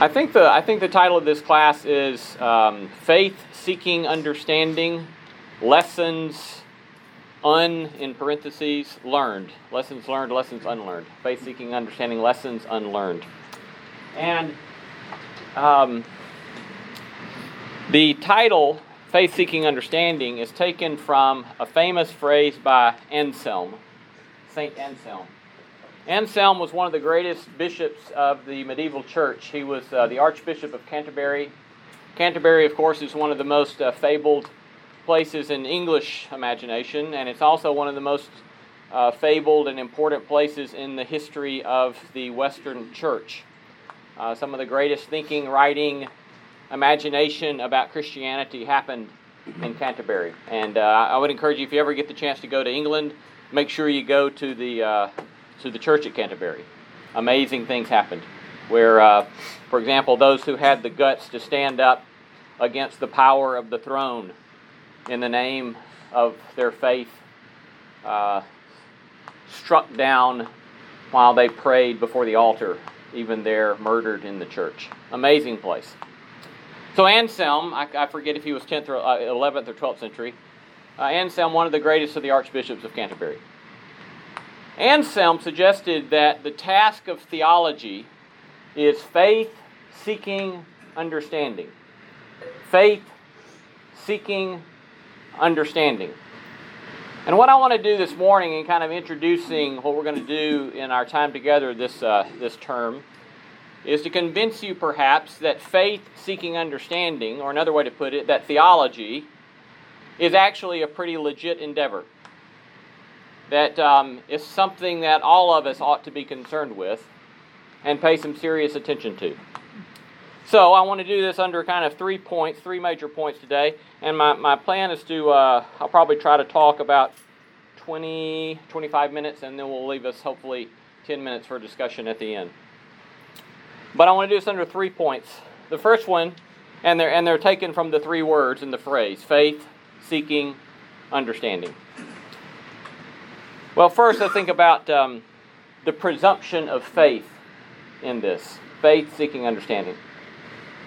I think the I think the title of this class is um, Faith Seeking Understanding Lessons Un in parentheses learned. Lessons learned lessons unlearned. Faith seeking understanding lessons unlearned. And um, the title faith seeking understanding is taken from a famous phrase by Anselm Saint Anselm Anselm was one of the greatest bishops of the medieval church. He was uh, the Archbishop of Canterbury. Canterbury, of course, is one of the most uh, fabled places in English imagination, and it's also one of the most uh, fabled and important places in the history of the Western church. Uh, some of the greatest thinking, writing, imagination about Christianity happened in Canterbury. And uh, I would encourage you, if you ever get the chance to go to England, make sure you go to the uh, to the church at Canterbury. Amazing things happened. Where, uh, for example, those who had the guts to stand up against the power of the throne in the name of their faith uh, struck down while they prayed before the altar, even there murdered in the church. Amazing place. So Anselm, I, I forget if he was 10th or uh, 11th or 12th century, uh, Anselm, one of the greatest of the archbishops of Canterbury. Anselm suggested that the task of theology is faith seeking understanding. Faith seeking understanding. And what I want to do this morning in kind of introducing what we're going to do in our time together this, uh, this term is to convince you perhaps that faith seeking understanding, or another way to put it, that theology is actually a pretty legit endeavor that um, is something that all of us ought to be concerned with and pay some serious attention to. So I want to do this under kind of three points, three major points today. And my, my plan is to, uh, I'll probably try to talk about 20, 25 minutes, and then we'll leave us hopefully 10 minutes for discussion at the end. But I want to do this under three points. The first one, and they're, and they're taken from the three words in the phrase faith, seeking, understanding. Well, first, I think about um, the presumption of faith in this faith seeking understanding.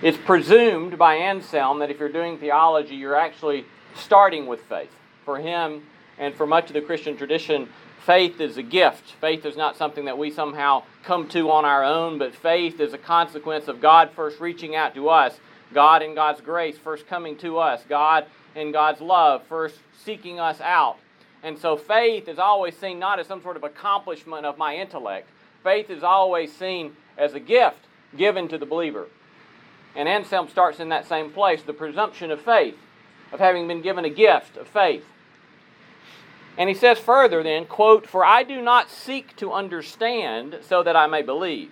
It's presumed by Anselm that if you're doing theology, you're actually starting with faith. For him, and for much of the Christian tradition, faith is a gift. Faith is not something that we somehow come to on our own, but faith is a consequence of God first reaching out to us, God in God's grace first coming to us, God in God's love first seeking us out and so faith is always seen not as some sort of accomplishment of my intellect. Faith is always seen as a gift given to the believer. And Anselm starts in that same place the presumption of faith, of having been given a gift of faith. And he says further then, quote, For I do not seek to understand so that I may believe.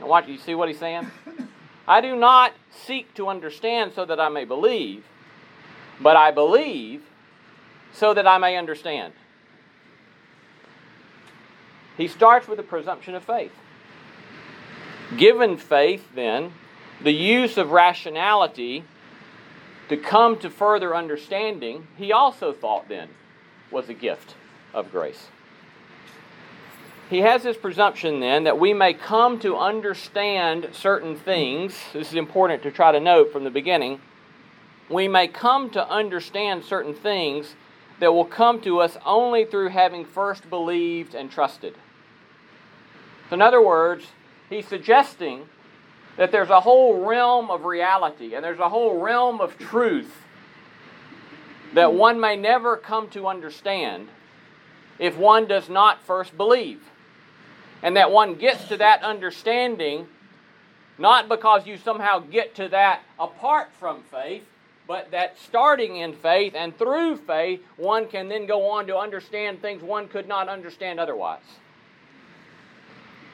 Now watch, you see what he's saying? I do not seek to understand so that I may believe, but I believe so that I may understand. He starts with a presumption of faith. Given faith, then, the use of rationality to come to further understanding, he also thought then was a gift of grace. He has this presumption then that we may come to understand certain things. This is important to try to note from the beginning. We may come to understand certain things that will come to us only through having first believed and trusted. In other words, he's suggesting that there's a whole realm of reality and there's a whole realm of truth that one may never come to understand if one does not first believe. And that one gets to that understanding not because you somehow get to that apart from faith, but that starting in faith and through faith, one can then go on to understand things one could not understand otherwise.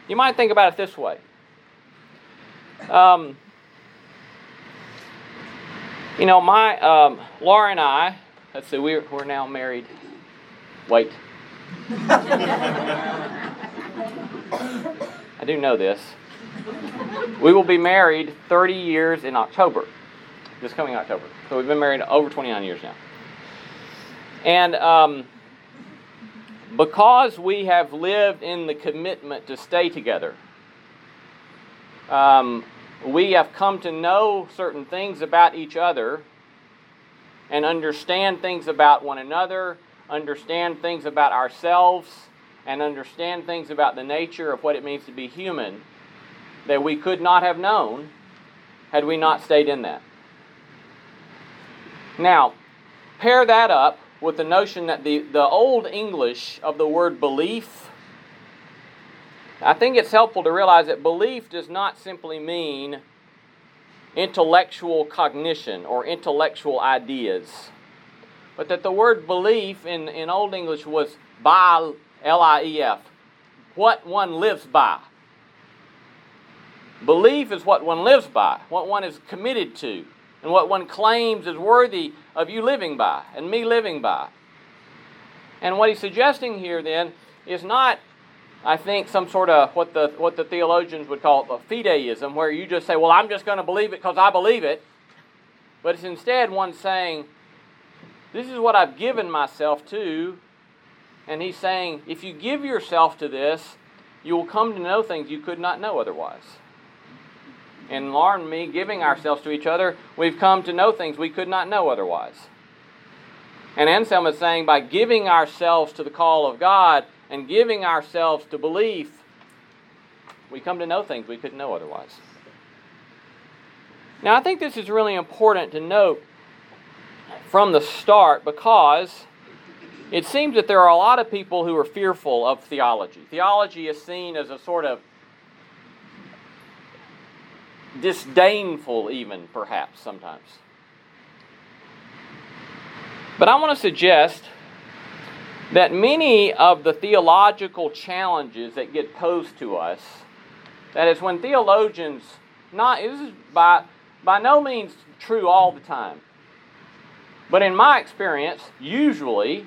You might think about it this way. Um, you know, my um, Laura and I. Let's see, we're we're now married. Wait. I do know this. We will be married 30 years in October, this coming October. So we've been married over 29 years now. And um, because we have lived in the commitment to stay together, um, we have come to know certain things about each other and understand things about one another, understand things about ourselves, and understand things about the nature of what it means to be human that we could not have known had we not stayed in that. Now, pair that up with the notion that the, the old English of the word belief, I think it's helpful to realize that belief does not simply mean intellectual cognition or intellectual ideas, but that the word belief in, in Old English was by, L I E F, what one lives by. Belief is what one lives by, what one is committed to, and what one claims is worthy of you living by and me living by. And what he's suggesting here then is not, I think, some sort of what the what the theologians would call a fideism, where you just say, "Well, I'm just going to believe it because I believe it," but it's instead one saying, "This is what I've given myself to," and he's saying, if you give yourself to this, you will come to know things you could not know otherwise and Laura and me giving ourselves to each other, we've come to know things we could not know otherwise. And Anselm is saying by giving ourselves to the call of God and giving ourselves to belief, we come to know things we couldn't know otherwise. Now, I think this is really important to note from the start because it seems that there are a lot of people who are fearful of theology. Theology is seen as a sort of disdainful, even perhaps sometimes. But I want to suggest that many of the theological challenges that get posed to us, that is, when theologians, not this is by by no means true all the time, but in my experience, usually,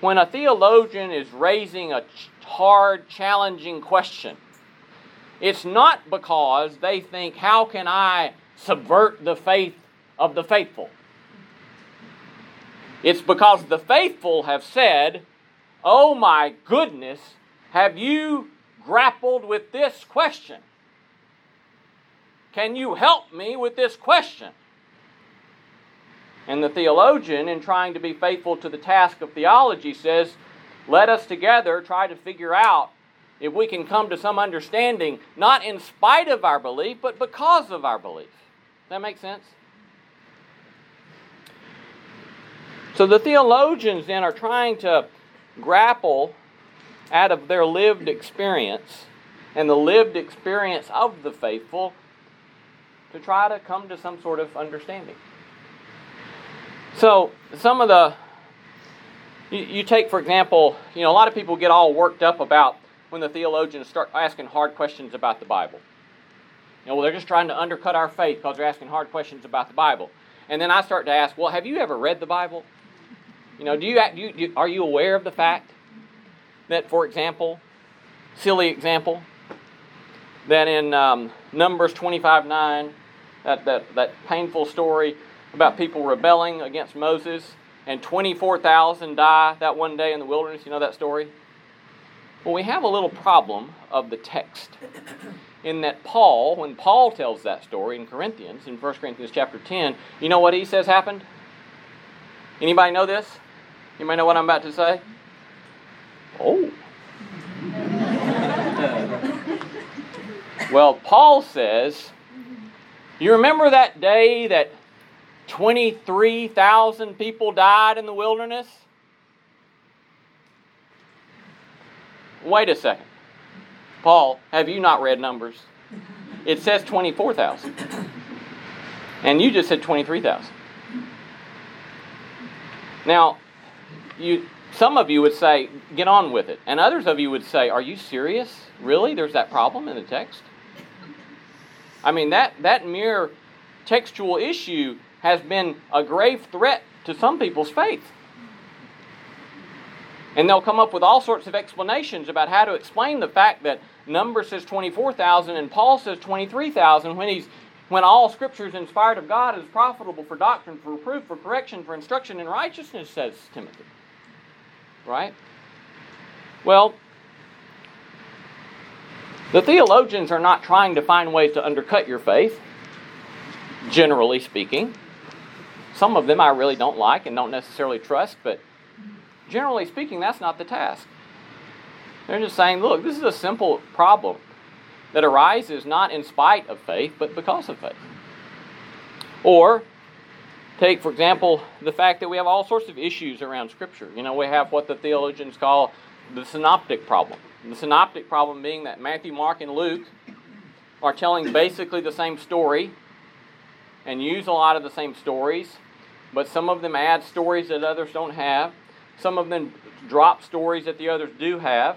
when a theologian is raising a hard, challenging question, it's not because they think, how can I subvert the faith of the faithful? It's because the faithful have said, Oh my goodness, have you grappled with this question? Can you help me with this question? And the theologian, in trying to be faithful to the task of theology, says, Let us together try to figure out if we can come to some understanding, not in spite of our belief, but because of our belief. Does that make sense? So the theologians then are trying to grapple out of their lived experience and the lived experience of the faithful to try to come to some sort of understanding. So, some of the, you, you, take, for example, you know, a lot of people get all worked up about when the theologians start asking hard questions about the Bible. You know, well, they're just trying to undercut our faith because they're asking hard questions about the Bible. And then I start to ask, well, have you ever read the Bible? You know, do you, do you, do, are you aware of the fact that, for example, silly example, that in um, Numbers 25 9, that, that, that painful story about people rebelling against Moses, and 24,000 die that one day in the wilderness. You know that story? Well, we have a little problem of the text in that Paul, when Paul tells that story in Corinthians, in 1 Corinthians chapter 10, you know what he says happened? Anybody know this? You might know what I'm about to say? Oh. well, Paul says, you remember that day that 23,000 people died in the wilderness? Wait a second. Paul, have you not read Numbers? It says 24,000. And you just said 23,000. Now, you some of you would say, get on with it. And others of you would say, are you serious? Really? There's that problem in the text? I mean, that, that mere textual issue has been a grave threat to some people's faith. And they'll come up with all sorts of explanations about how to explain the fact that Number says 24,000 and Paul says 23,000 when he's when all scripture is inspired of God is profitable for doctrine, for reproof, for correction, for instruction in righteousness, says Timothy. Right? Well, The theologians are not trying to find ways to undercut your faith, generally speaking. Some of them I really don't like and don't necessarily trust, but generally speaking, that's not the task. They're just saying, look, this is a simple problem that arises not in spite of faith, but because of faith. Or, take, for example, the fact that we have all sorts of issues around Scripture. You know, we have what the theologians call the synoptic problem. The synoptic problem being that Matthew, Mark, and Luke are telling basically the same story and use a lot of the same stories, but some of them add stories that others don't have. Some of them drop stories that the others do have.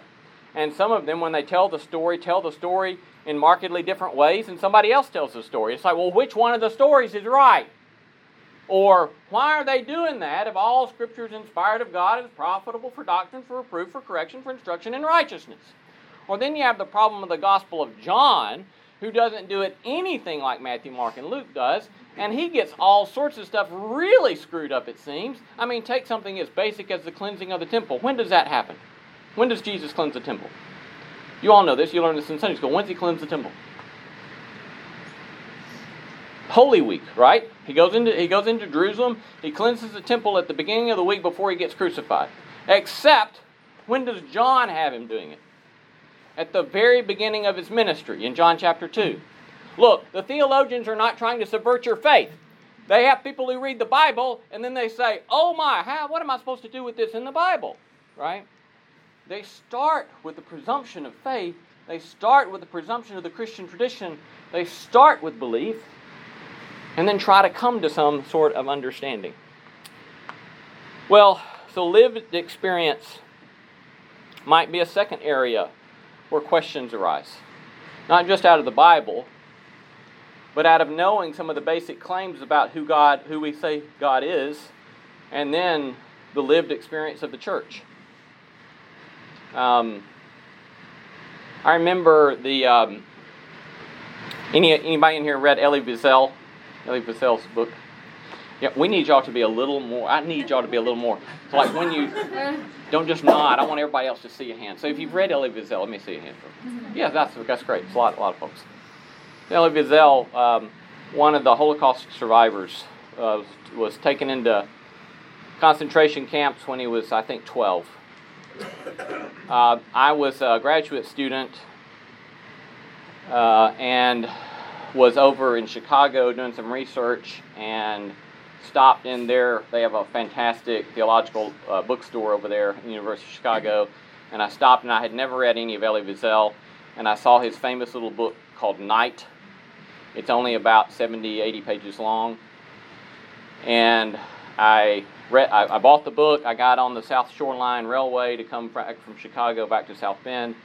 And some of them, when they tell the story, tell the story in markedly different ways, and somebody else tells the story. It's like, well, which one of the stories is right? Or why are they doing that if all Scripture is inspired of God and is profitable for doctrine, for reproof, for correction, for instruction in righteousness? Or then you have the problem of the Gospel of John, who doesn't do it anything like Matthew, Mark, and Luke does, and he gets all sorts of stuff really screwed up, it seems. I mean, take something as basic as the cleansing of the temple. When does that happen? When does Jesus cleanse the temple? You all know this. You learned this in Sunday school. When does he cleanse the temple? Holy Week, right? He goes into he goes into Jerusalem. He cleanses the temple at the beginning of the week before he gets crucified. Except when does John have him doing it? At the very beginning of his ministry in John chapter 2. Look, the theologians are not trying to subvert your faith. They have people who read the Bible and then they say, "Oh my, how, what am I supposed to do with this in the Bible?" Right? They start with the presumption of faith. They start with the presumption of the Christian tradition. They start with belief and then try to come to some sort of understanding. Well, so lived experience might be a second area where questions arise. Not just out of the Bible, but out of knowing some of the basic claims about who God, who we say God is, and then the lived experience of the church. Um, I remember the um, any anybody in here read Elie Wiesel? Elie Wiesel's book. Yeah, we need y'all to be a little more. I need y'all to be a little more. So like when you don't just nod. I want everybody else to see a hand. So if you've read Elie Wiesel, let me see a hand. Yeah, that's that's great. It's a lot, a lot of folks. Elie Wiesel, um, one of the Holocaust survivors, uh, was, taken into concentration camps when he was, I think, 12. Uh, I was a graduate student uh, and was over in Chicago doing some research and stopped in there. They have a fantastic theological uh, bookstore over there University of Chicago. And I stopped and I had never read any of Elie Wiesel. And I saw his famous little book called Night. It's only about 70, 80 pages long. And I read, I, I bought the book. I got on the South Shore Line Railway to come back from Chicago back to South Bend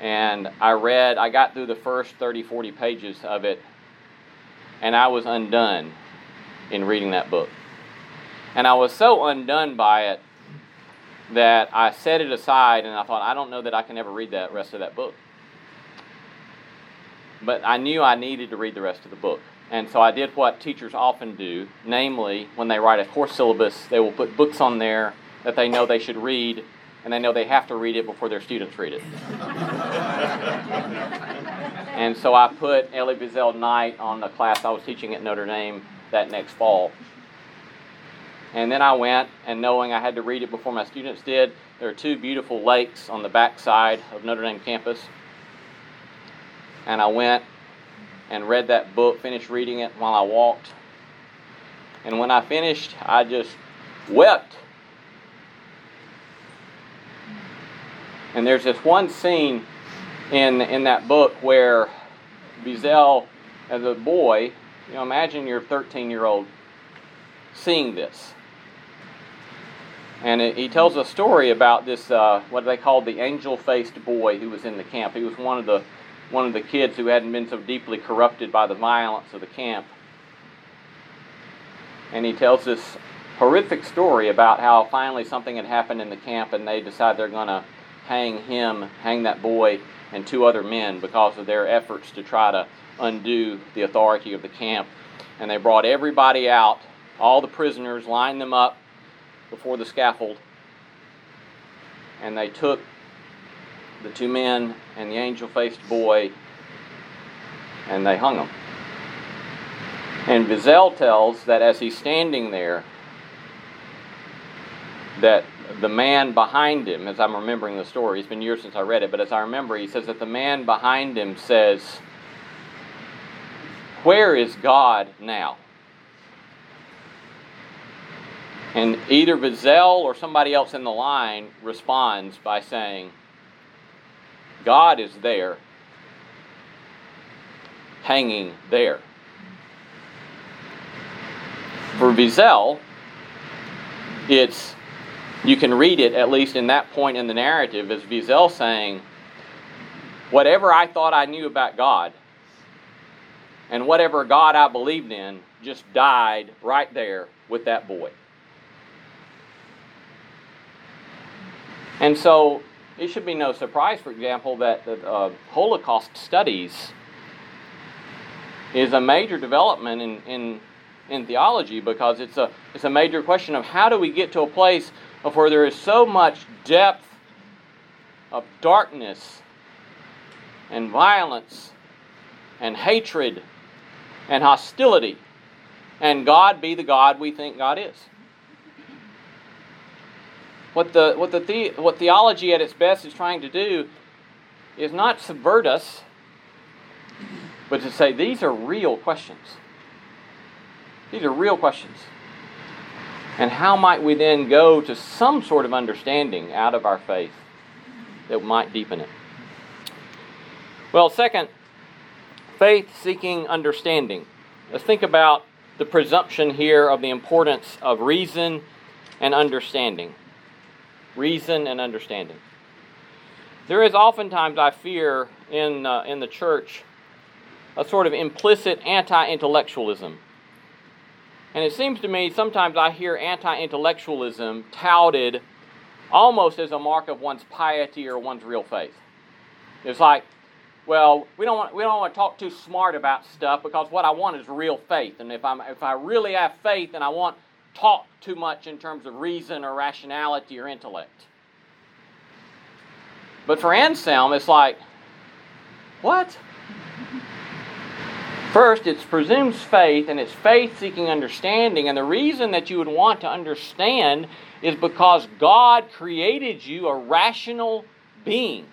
and I read, I got through the first 30, 40 pages of it, and I was undone in reading that book. And I was so undone by it that I set it aside and I thought, I don't know that I can ever read that rest of that book. But I knew I needed to read the rest of the book. And so I did what teachers often do, namely, when they write a course syllabus, they will put books on there that they know they should read and they know they have to read it before their students read it. and so I put Elie Wiesel Night on the class I was teaching at Notre Dame that next fall. And then I went, and knowing I had to read it before my students did, there are two beautiful lakes on the back side of Notre Dame campus. And I went and read that book, finished reading it while I walked. And when I finished, I just wept And there's this one scene in in that book where Wiesel, as a boy, you know, imagine your 13 year old seeing this. And it, he tells a story about this, uh, what they called the angel faced boy who was in the camp. He was one of the, one of the kids who hadn't been so deeply corrupted by the violence of the camp. And he tells this horrific story about how finally something had happened in the camp and they decide they're going to hang him, hang that boy, and two other men because of their efforts to try to undo the authority of the camp. And they brought everybody out, all the prisoners, lined them up before the scaffold, and they took the two men and the angel faced boy, and they hung them. And Wiesel tells that as he's standing there, that the man behind him, as I'm remembering the story, it's been years since I read it, but as I remember, he says that the man behind him says, Where is God now? And either Wiesel or somebody else in the line responds by saying, God is there, hanging there. For Wiesel, it's you can read it at least in that point in the narrative as Wiesel saying, whatever I thought I knew about God and whatever God I believed in just died right there with that boy. And so it should be no surprise, for example, that the uh, Holocaust studies is a major development in, in, in theology because it's a, it's a major question of how do we get to a place of where there is so much depth of darkness and violence and hatred and hostility and God be the God we think God is. What the what the, what theology at its best is trying to do is not subvert us, but to say these are real questions. These are real questions. And how might we then go to some sort of understanding out of our faith that might deepen it? Well, second, faith seeking understanding. Let's think about the presumption here of the importance of reason and understanding reason and understanding. There is oftentimes, I fear, in, uh, in the church, a sort of implicit anti intellectualism. And it seems to me sometimes I hear anti intellectualism touted almost as a mark of one's piety or one's real faith. It's like, well, we don't want we don't want to talk too smart about stuff because what I want is real faith. And if I'm if I really have faith and I want talk too much in terms of reason or rationality or intellect. But for Anselm, it's like, what? First, it presumes faith, and it's faith seeking understanding. And the reason that you would want to understand is because God created you a rational being.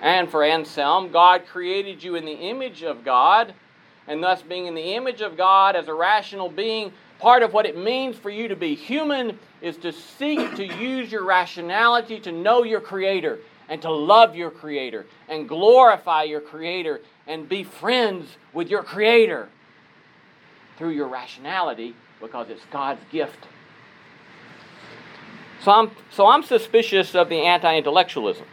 And for Anselm, God created you in the image of God, and thus being in the image of God as a rational being Part of what it means for you to be human is to seek to use your rationality to know your Creator and to love your Creator and glorify your Creator and be friends with your Creator through your rationality because it's God's gift. So I'm, so I'm suspicious of the anti intellectualism.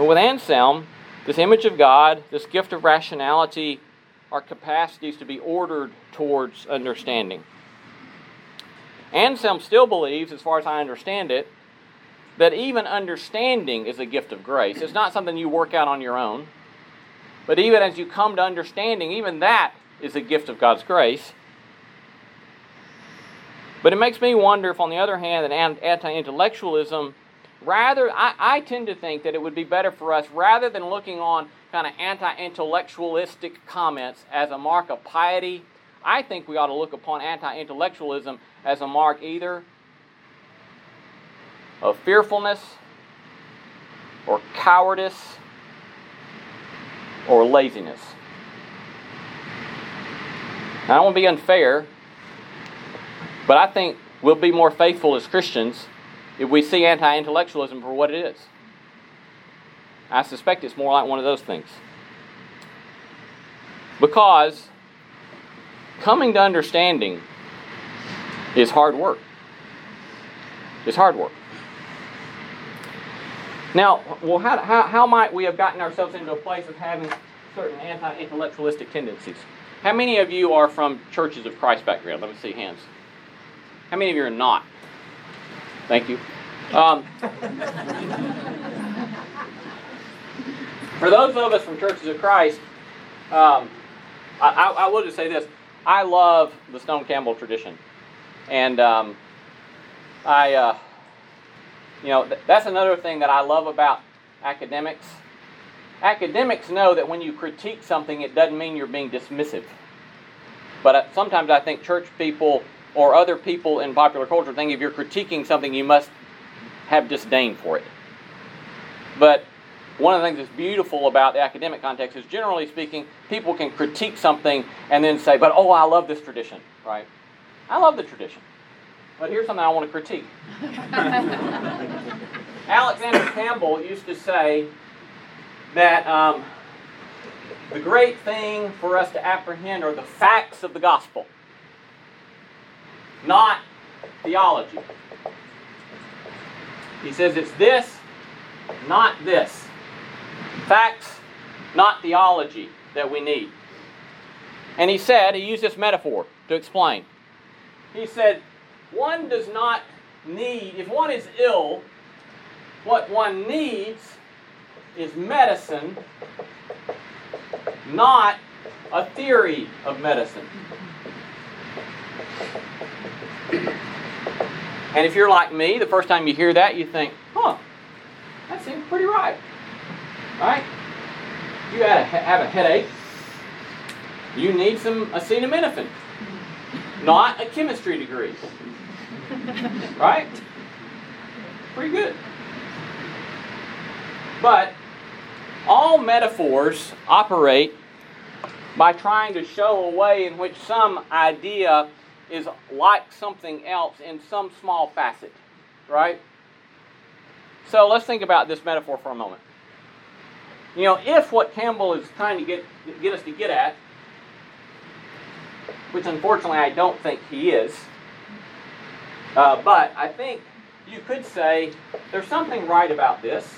But with Anselm, this image of God, this gift of rationality, our capacities to be ordered towards understanding. Anselm still believes, as far as I understand it, that even understanding is a gift of grace. It's not something you work out on your own. But even as you come to understanding, even that is a gift of God's grace. But it makes me wonder if, on the other hand, that anti intellectualism, rather, I, I tend to think that it would be better for us, rather than looking on kind of anti intellectualistic comments as a mark of piety, I think we ought to look upon anti intellectualism as a mark either of fearfulness or cowardice or laziness. Now, I don't want to be unfair, but I think we'll be more faithful as Christians if we see anti intellectualism for what it is. I suspect it's more like one of those things. Because coming to understanding is hard work. It's hard work. Now, well, how, how, how might we have gotten ourselves into a place of having certain anti intellectualistic tendencies? How many of you are from churches of Christ background? Let me see hands. How many of you are not? Thank you. Um, for those of us from Churches of Christ, um, I, I, will just say this: I love the Stone Campbell tradition, and um, I uh, You know, th- that's another thing that I love about academics. Academics know that when you critique something, it doesn't mean you're being dismissive. But uh, sometimes I think church people or other people in popular culture think if you're critiquing something, you must have disdain for it. But one of the things that's beautiful about the academic context is generally speaking, people can critique something and then say, but oh, I love this tradition, right? I love the tradition. But here's something I want to critique. Alexander Campbell used to say that um, the great thing for us to apprehend are the facts of the gospel, not theology. He says it's this, not this. Facts, not theology, that we need. And he said, he used this metaphor to explain. He said, one does not need, if one is ill, what one needs is medicine, not a theory of medicine. And if you're like me, the first time you hear that, you think, huh, that seems pretty right. Right? You have a headache. You need some acetaminophen, not a chemistry degree. Right? Pretty good. But all metaphors operate by trying to show a way in which some idea is like something else in some small facet, right? So let's think about this metaphor for a moment. You know, if what Campbell is trying to get, get us to get at, which unfortunately I don't think he is, uh, but I think you could say there's something right about this.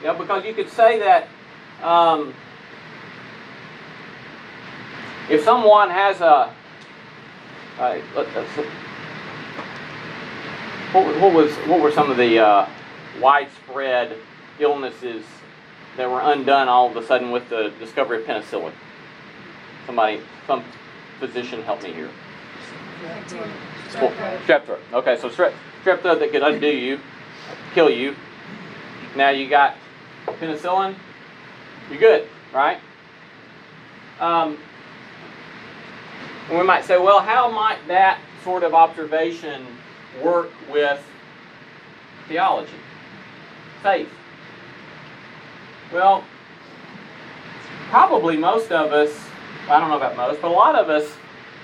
You know, because you could say that um, if someone has a, what, what, was what were some of the uh, widespread illnesses that were undone all of a sudden with the discovery of penicillin? Somebody, some physician, help me here. Strep throat. Okay, so strep, strep throat that could undo you, kill you. Now you got penicillin. You're good, right? Um, we might say, well, how might that sort of observation work with theology, faith? Well, probably most of us, I don't know about most, but a lot of us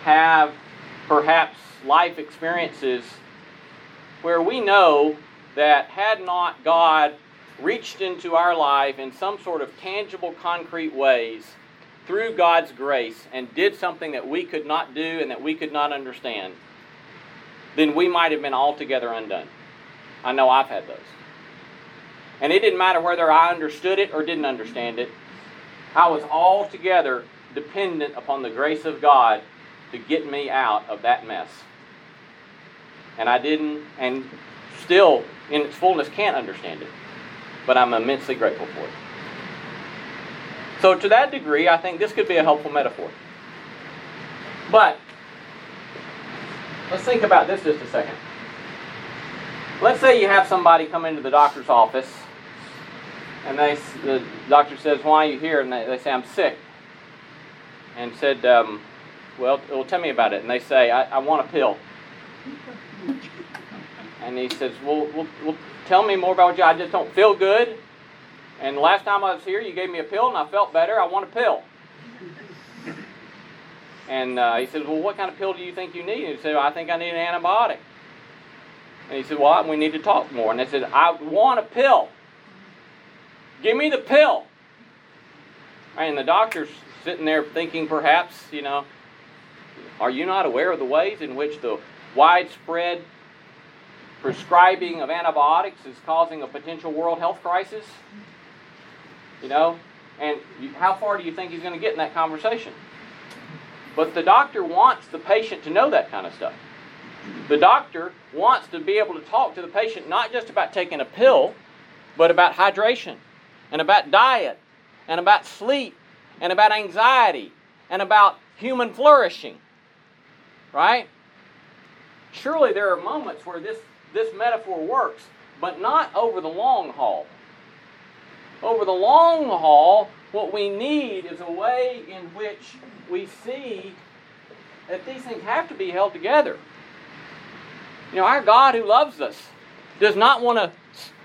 have perhaps life experiences where we know that had not God reached into our life in some sort of tangible, concrete ways through God's grace and did something that we could not do and that we could not understand, then we might have been altogether undone. I know I've had those. And it didn't matter whether I understood it or didn't understand it. I was altogether dependent upon the grace of God to get me out of that mess. And I didn't, and still, in its fullness, can't understand it. But I'm immensely grateful for it. So, to that degree, I think this could be a helpful metaphor. But, let's think about this just a second. Let's say you have somebody come into the doctor's office and they, the doctor says, Why are you here? And they, they say, I'm sick. And said, um, well, well, tell me about it. And they say, I, I want a pill. And he says, well, well, well, tell me more about you, I just don't feel good. And last time I was here, you gave me a pill and I felt better. I want a pill. And uh, he says, well, what kind of pill do you think you need? And he said, well, I think I need an antibiotic. And he said, well, we need to talk more. And I said, I want a pill. Give me the pill. And the doctor's sitting there thinking, perhaps, you know, are you not aware of the ways in which the widespread prescribing of antibiotics is causing a potential world health crisis? You know, and you, how far do you think he's going to get in that conversation? But the doctor wants the patient to know that kind of stuff. The doctor wants to be able to talk to the patient not just about taking a pill, but about hydration and about diet and about sleep and about anxiety and about human flourishing. Right? Surely there are moments where this, this metaphor works but not over the long haul. Over the long haul, what we need is a way in which we see that these things have to be held together. You know, our God who loves us does not want to,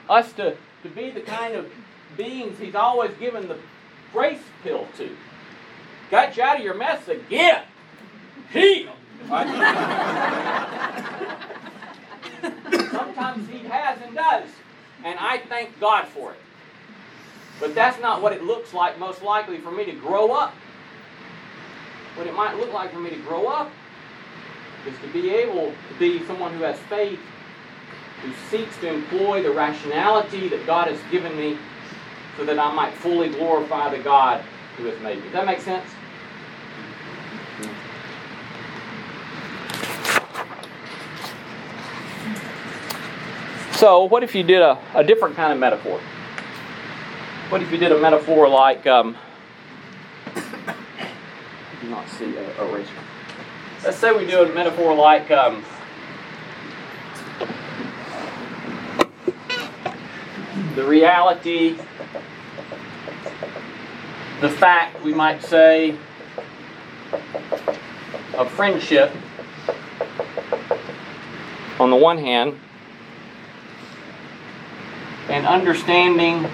us to, to be the kind of beings He's always given the grace pill to. Got you out of your mess again. Heal. Sometimes He has and does. And I thank God for it. But that's not what it looks like, most likely, for me to grow up. What it might look like for me to grow up is to be able to be someone who has faith, who seeks to employ the rationality that God has given me so that I might fully glorify the God who has made me. Does that make sense? So, what if you did a, a different kind of metaphor? What if you did a metaphor like, um, do not see a, razor. Let's say we do a metaphor like, um, the reality, the fact, we might say, of friendship on the one hand, and understanding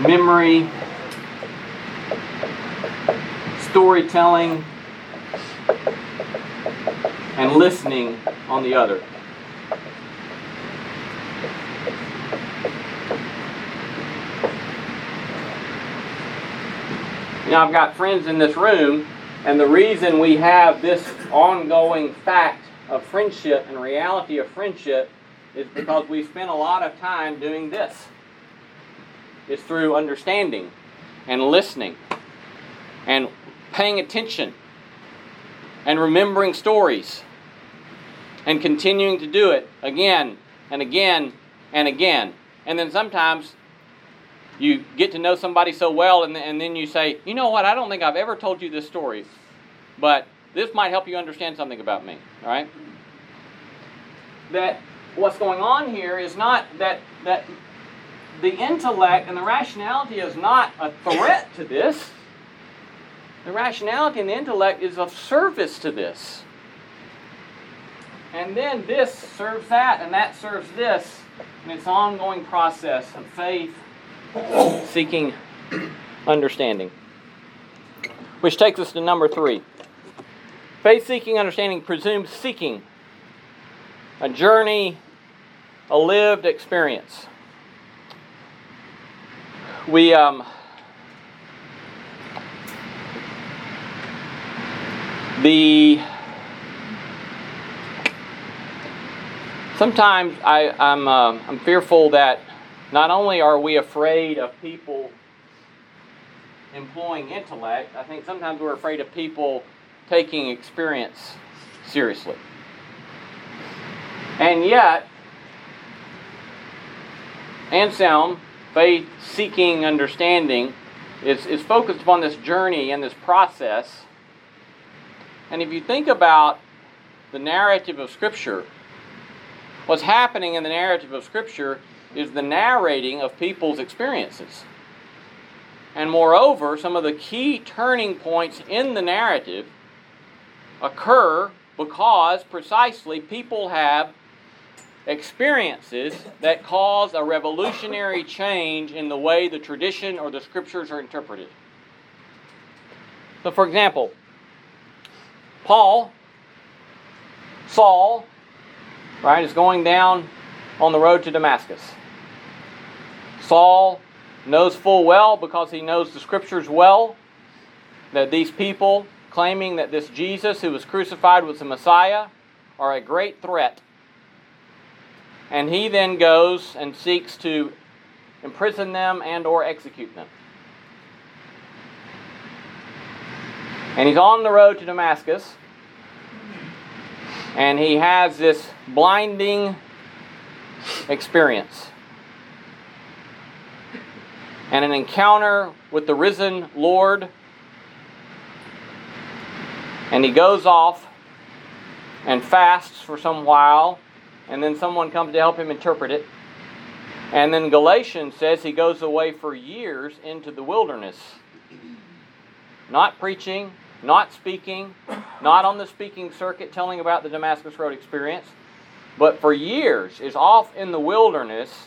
memory, storytelling, and listening on the other. You know, I've got friends in this room, and the reason we have this ongoing fact of friendship and reality of friendship is because we spend a lot of time doing this is through understanding and listening and paying attention and remembering stories and continuing to do it again and again and again. And then sometimes you get to know somebody so well, and, and then you say, You know what? I don't think I've ever told you this story, but this might help you understand something about me. All right? That what's going on here is not that, that the intellect and the rationality is not a threat to this. The rationality and the intellect is of service to this. And then this serves that, and that serves this. And it's an ongoing process of faith, seeking understanding. Which takes us to number three. Faith seeking understanding presumes seeking, a journey, a lived experience we um, the sometimes I, I'm uh, I'm fearful that not only are we afraid of people employing intellect, I think sometimes we're afraid of people taking experience seriously. And yet, Anselm faith seeking understanding is, is focused upon this journey and this process. And if you think about the narrative of Scripture, what's happening in the narrative of Scripture is the narrating of people's experiences. And moreover, some of the key turning points in the narrative occur because precisely people have experiences that cause a revolutionary change in the way the tradition or the scriptures are interpreted. So, for example, Paul, Saul, right, is going down on the road to Damascus. Saul knows full well, because he knows the scriptures well, that these people claiming that this Jesus who was crucified was the Messiah are a great threat and he then goes and seeks to imprison them and or execute them. And he's on the road to Damascus, and he has this blinding experience and an encounter with the risen Lord. And he goes off and fasts for some while, and then someone comes to help him interpret it. And then Galatians says he goes away for years into the wilderness, not preaching, not speaking, not on the speaking circuit telling about the Damascus Road experience, but for years is off in the wilderness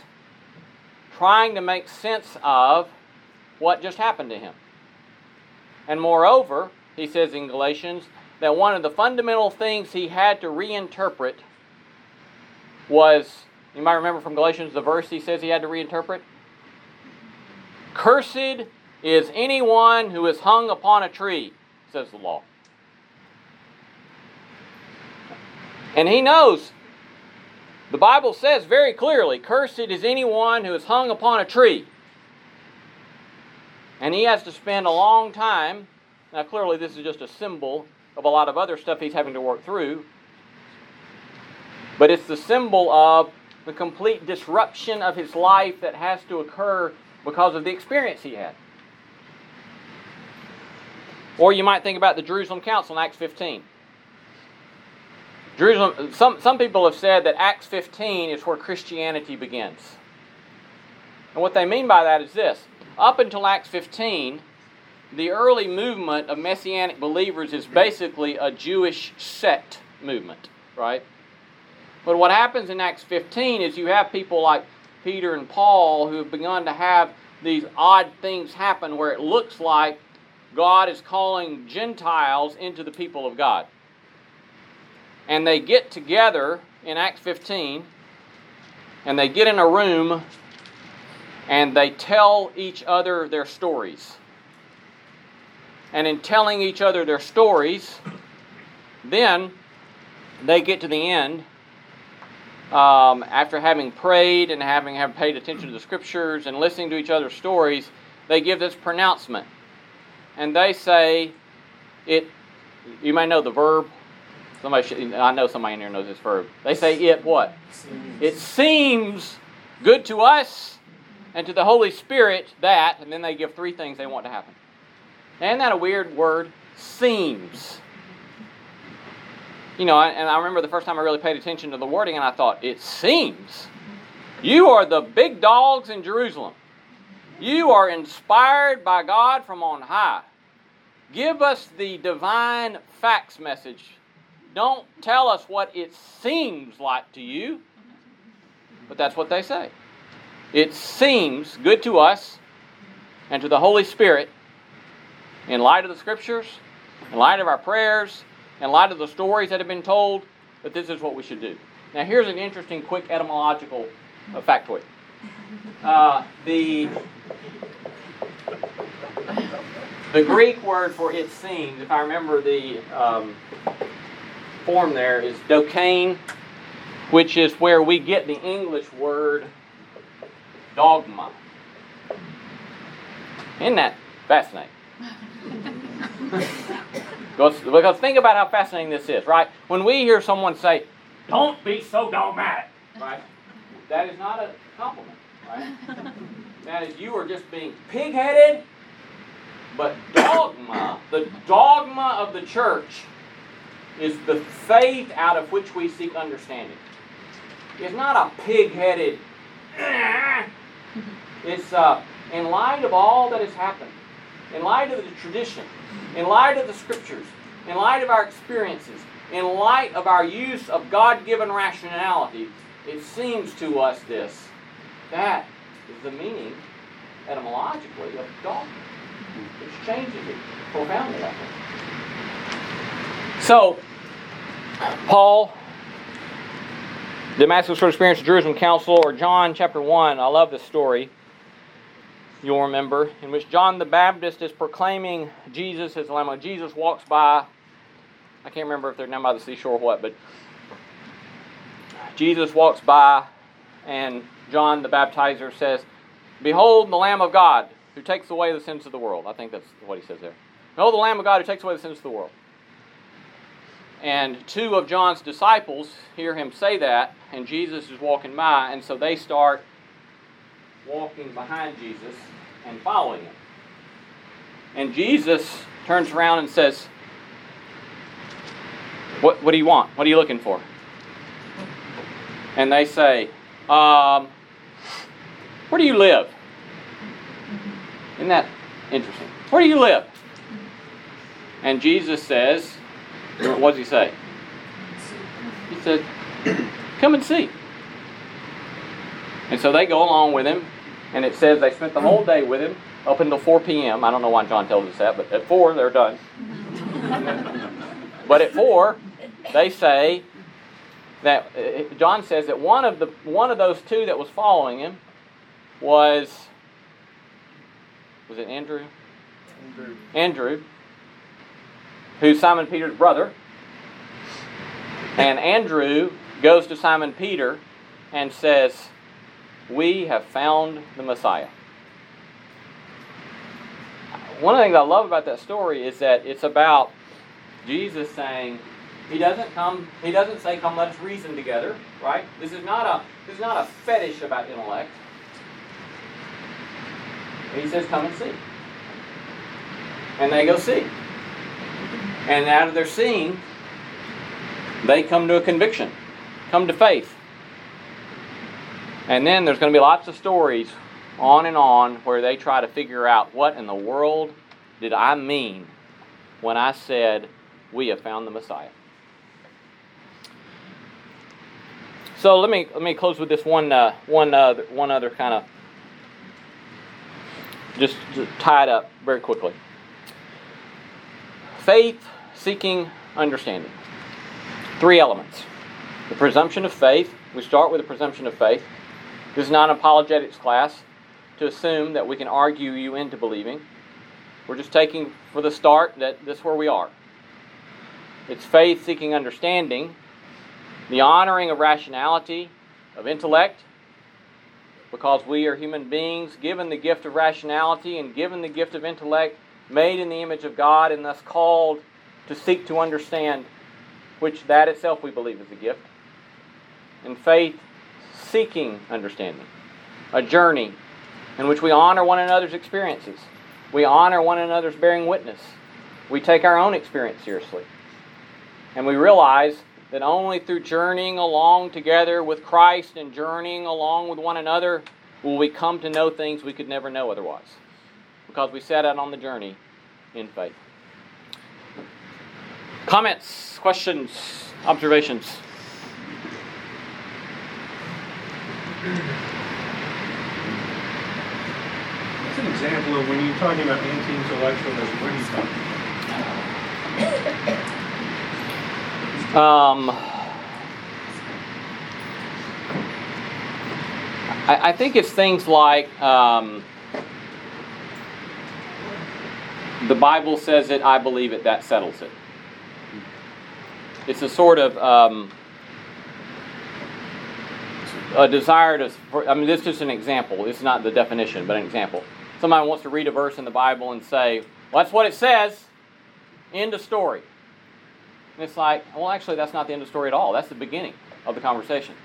trying to make sense of what just happened to him. And moreover, he says in Galatians that one of the fundamental things he had to reinterpret was you might remember from Galatians the verse he says he had to reinterpret. Cursed is anyone who is hung upon a tree, says the law. And he knows, the Bible says very clearly, cursed is anyone who is hung upon a tree. And he has to spend a long time. Now, clearly, this is just a symbol of a lot of other stuff he's having to work through. But it's the symbol of the complete disruption of his life that has to occur because of the experience he had. Or you might think about the Jerusalem Council in Acts 15. Jerusalem, some, some people have said that Acts 15 is where Christianity begins. And what they mean by that is this up until Acts 15, the early movement of Messianic believers is basically a Jewish sect movement, right? But what happens in Acts 15 is you have people like Peter and Paul who have begun to have these odd things happen where it looks like God is calling Gentiles into the people of God. And they get together in Acts 15 and they get in a room and they tell each other their stories. And in telling each other their stories, then they get to the end um, after having prayed and having have paid attention to the scriptures and listening to each other's stories, they give this pronouncement. And they say, it, you may know the verb. Somebody should, I know somebody in here knows this verb. They say it what? Seems. It seems good to us and to the Holy Spirit that, and then they give three things they want to happen. Isn't that a weird word? Seems you know, and I remember the first time I really paid attention to the wording, and I thought, it seems you are the big dogs in Jerusalem. You are inspired by God from on high. Give us the divine facts message. Don't tell us what it seems like to you, but that's what they say. It seems good to us and to the Holy Spirit in light of the Scriptures, in light of our prayers, in light of the stories that have been told, that this is what we should do. Now, here's an interesting, quick etymological uh, factoid. Uh, the the Greek word for it seems, if I remember the um, form there, is dokein, which is where we get the English word dogma. Isn't that fascinating? Because, because think about how fascinating this is, right? When we hear someone say, don't be so dogmatic, right? That is not a compliment, right? that is, you are just being pig headed. But dogma, the dogma of the church, is the faith out of which we seek understanding. It's not a pig headed, it's uh, in light of all that has happened, in light of the tradition, in light of the scriptures, in light of our experiences, in light of our use of God given rationality, it seems to us this. That is the meaning, etymologically, of dogma, which changes it profoundly, I think. So, Paul, Damascus Road Experience, Jerusalem Council, or John chapter 1, I love this story you'll remember, in which John the Baptist is proclaiming Jesus as the Lamb. Jesus walks by, I can't remember if they're down by the seashore or what, but Jesus walks by, and John the Baptizer says, Behold the Lamb of God who takes away the sins of the world. I think that's what he says there. Behold the Lamb of God who takes away the sins of the world. And two of John's disciples hear him say that, and Jesus is walking by, and so they start walking behind Jesus and following him. And Jesus turns around and says, What, what do you want? What are you looking for? And they say, um, Where do you live? Isn't that interesting? Where do you live? And Jesus says, What does he say? He said, Come and see. And so they go along with him, and it says they spent the whole day with him up until 4 p.m. I don't know why John tells us that, but at 4 they're done. but at 4, they say that uh, John says that one of the one of those two that was following him was was it Andrew? Andrew. Andrew, who's Simon Peter's brother. And Andrew goes to Simon Peter and says, We have found the Messiah. One of the things I love about that story is that it's about Jesus saying, He doesn't come, He doesn't say, Come let us reason together, right? This is not a this is not a fetish about intellect. He says, Come and see. And they go see. And out of their seeing, they come to a conviction, come to faith. And then there's going to be lots of stories on and on where they try to figure out what in the world did I mean when I said, We have found the Messiah. So let me let me close with this one uh, one uh, one other kind of just, just tie it up very quickly. Faith seeking understanding. Three elements. The presumption of faith. We start with the presumption of faith. This is not an apologetics class to assume that we can argue you into believing. We're just taking for the start that this is where we are. It's faith seeking understanding, the honoring of rationality, of intellect, because we are human beings given the gift of rationality and given the gift of intellect, made in the image of God, and thus called to seek to understand, which that itself we believe is a gift. And faith seeking understanding, a journey in which we honor one another's experiences. We honor one another's bearing witness. We take our own experience seriously. And we realize that only through journeying along together with Christ and journeying along with one another will we come to know things we could never know otherwise. Because we set out on the journey in faith. Comments, questions, observations? What's an example of when you're talking about anti-intellectualism? What are you talking Um, I, I think it's things like um, the Bible says it, I believe it, that settles it. It's a sort of um, a desire to. I mean, this is just an example. Is not the definition, but an example. Somebody wants to read a verse in the Bible and say, "Well, that's what it says." End of story. And it's like, well, actually, that's not the end of story at all. That's the beginning of the conversation.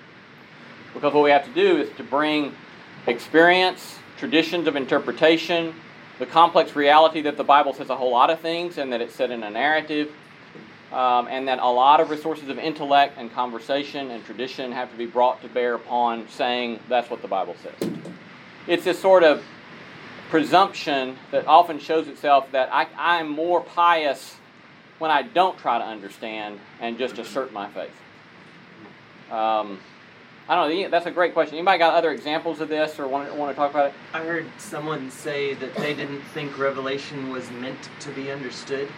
Because what we have to do is to bring experience, traditions of interpretation, the complex reality that the Bible says a whole lot of things and that it's set in a narrative, um, and that a lot of resources of intellect and conversation and tradition have to be brought to bear upon saying that's what the Bible says. It's this sort of presumption that often shows itself that I, I'm more pious when I don't try to understand and just assert my faith. Um, I don't know. That's a great question. Anybody got other examples of this or want want to talk about it? I heard someone say that they didn't think Revelation was meant to be understood.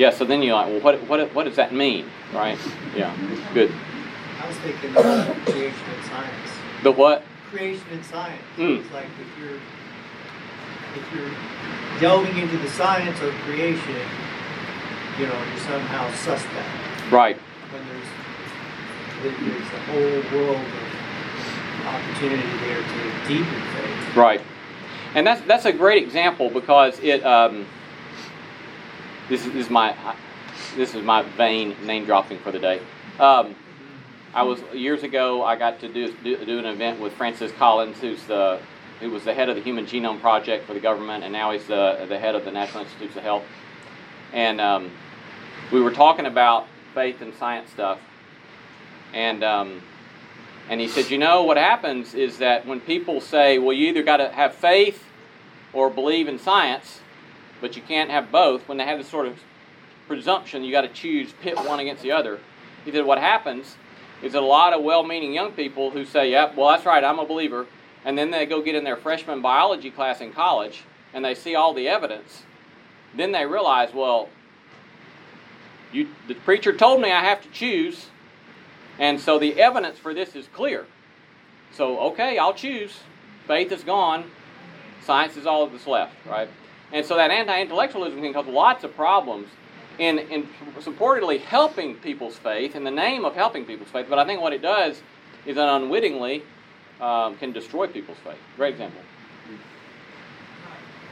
Yeah. So then you're like, well, what what what does that mean, right? Yeah. Good. I was thinking creation and science. The what? Creation and science. Mm. It's like if you're if you're delving into the science of creation, you know, you're somehow suspect. Right. When there's there- there's a whole world of opportunity there to deepen faith. Right. And that's that's a great example because it. Um, this is, my this is my vain name dropping for the day. Um, I was years ago. I got to do, do do an event with Francis Collins, who's the who was the head of the Human Genome Project for the government, and now he's the the head of the National Institutes of Health. And um, we were talking about faith and science stuff, and um, and he said, you know what happens is that when people say, well, you either got to have faith or believe in science, but you can't have both. When they have this sort of presumption, you got to choose, pit one against the other. He said, what happens is a lot of well-meaning young people who say, yep, well, that's right, I'm a believer, and then they go get in their freshman biology class in college and they see all the evidence, then they realize, well, you, the preacher told me I have to choose, and so the evidence for this is clear. So, okay, I'll choose. Faith is gone, science is all that's left, right? And so that anti intellectualism can cause lots of problems in, in supportedly helping people's faith in the name of helping people's faith. But I think what it does is that unwittingly um, can destroy people's faith. Great example.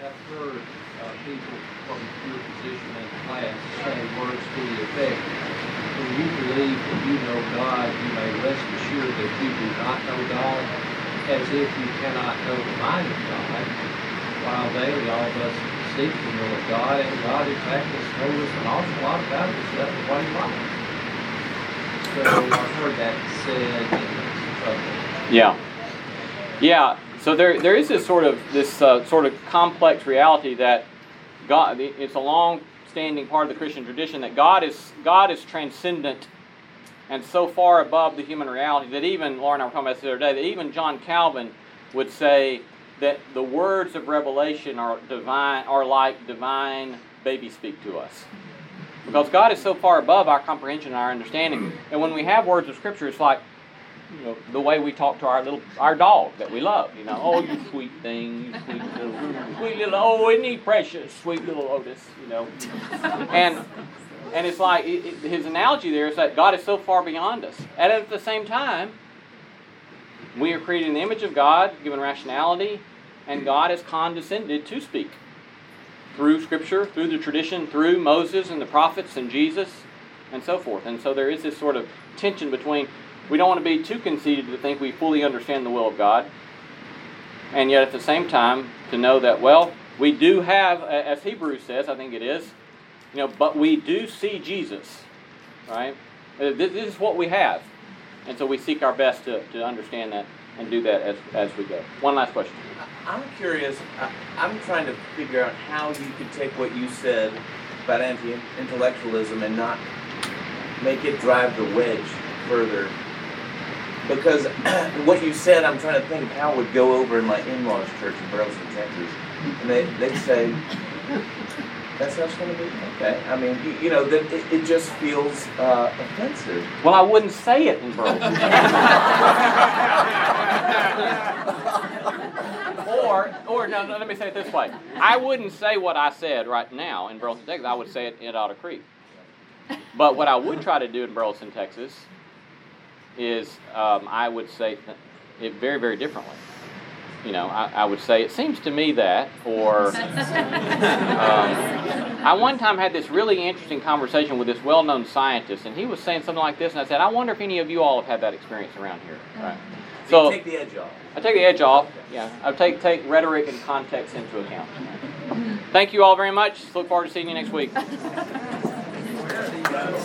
I've heard uh, people from your position in class say words to the effect, when you believe that you know God, you may rest assured that you do not know God, as if you cannot know the mind of God, while daily all of us the will of God, and God in fact has told us an awful lot about himself and what he. So I've heard that said. Yeah. Yeah, so there, there is this sort of this uh, sort of complex reality that God. It's a long-standing part of the Christian tradition that God is God is transcendent and so far above the human reality that even Lauren and I were talking about this the other day that even John Calvin would say that the words of revelation are divine are like divine baby speak to us because God is so far above our comprehension and our understanding and when we have words of scripture it's like you know, the way we talk to our little our dog that we love. You know, oh you sweet thing, you sweet little, sweet little, oh isn't he precious, sweet little Otis. You know, and and it's like it, it, his analogy there is that God is so far beyond us, and at the same time, we are created in the image of God, given rationality, and God has condescended to speak through Scripture, through the tradition, through Moses and the prophets and Jesus, and so forth. And so there is this sort of tension between we don't want to be too conceited to think we fully understand the will of God. And yet at the same time, to know that, well, we do have, as Hebrews says, I think it is, you know, but we do see Jesus, right? Uh, this, this is what we have. And so we seek our best to, to understand that and do that as, as we go. One last question. I'm curious, I'm trying to figure out how you could take what you said about anti intellectualism and not make it drive the wedge further because what you said, I'm trying to think of how would go over in my in-laws' church in Burleson, Texas, and they they'd say, "That's how it's going to be." Okay, I mean, you, you know, that it, it, just feels uh, offensive. Well, I wouldn't say it in Burleson. or, or no, no, let me say it this way: I wouldn't say what I said right now in Burleson, Texas. I would say it in Otter Creek. But what I would try to do in Burleson, Texas, is um, I would say it very, very differently. You know, I, I, would say it seems to me that, or um, I one time had this really interesting conversation with this well-known scientist, and he was saying something like this, and I said, I wonder if any of you all have had that experience around here. Right. So, so take the edge off. I take the edge off. Yeah, I take take rhetoric and context into account. Thank you all very much. Look forward to seeing you next week.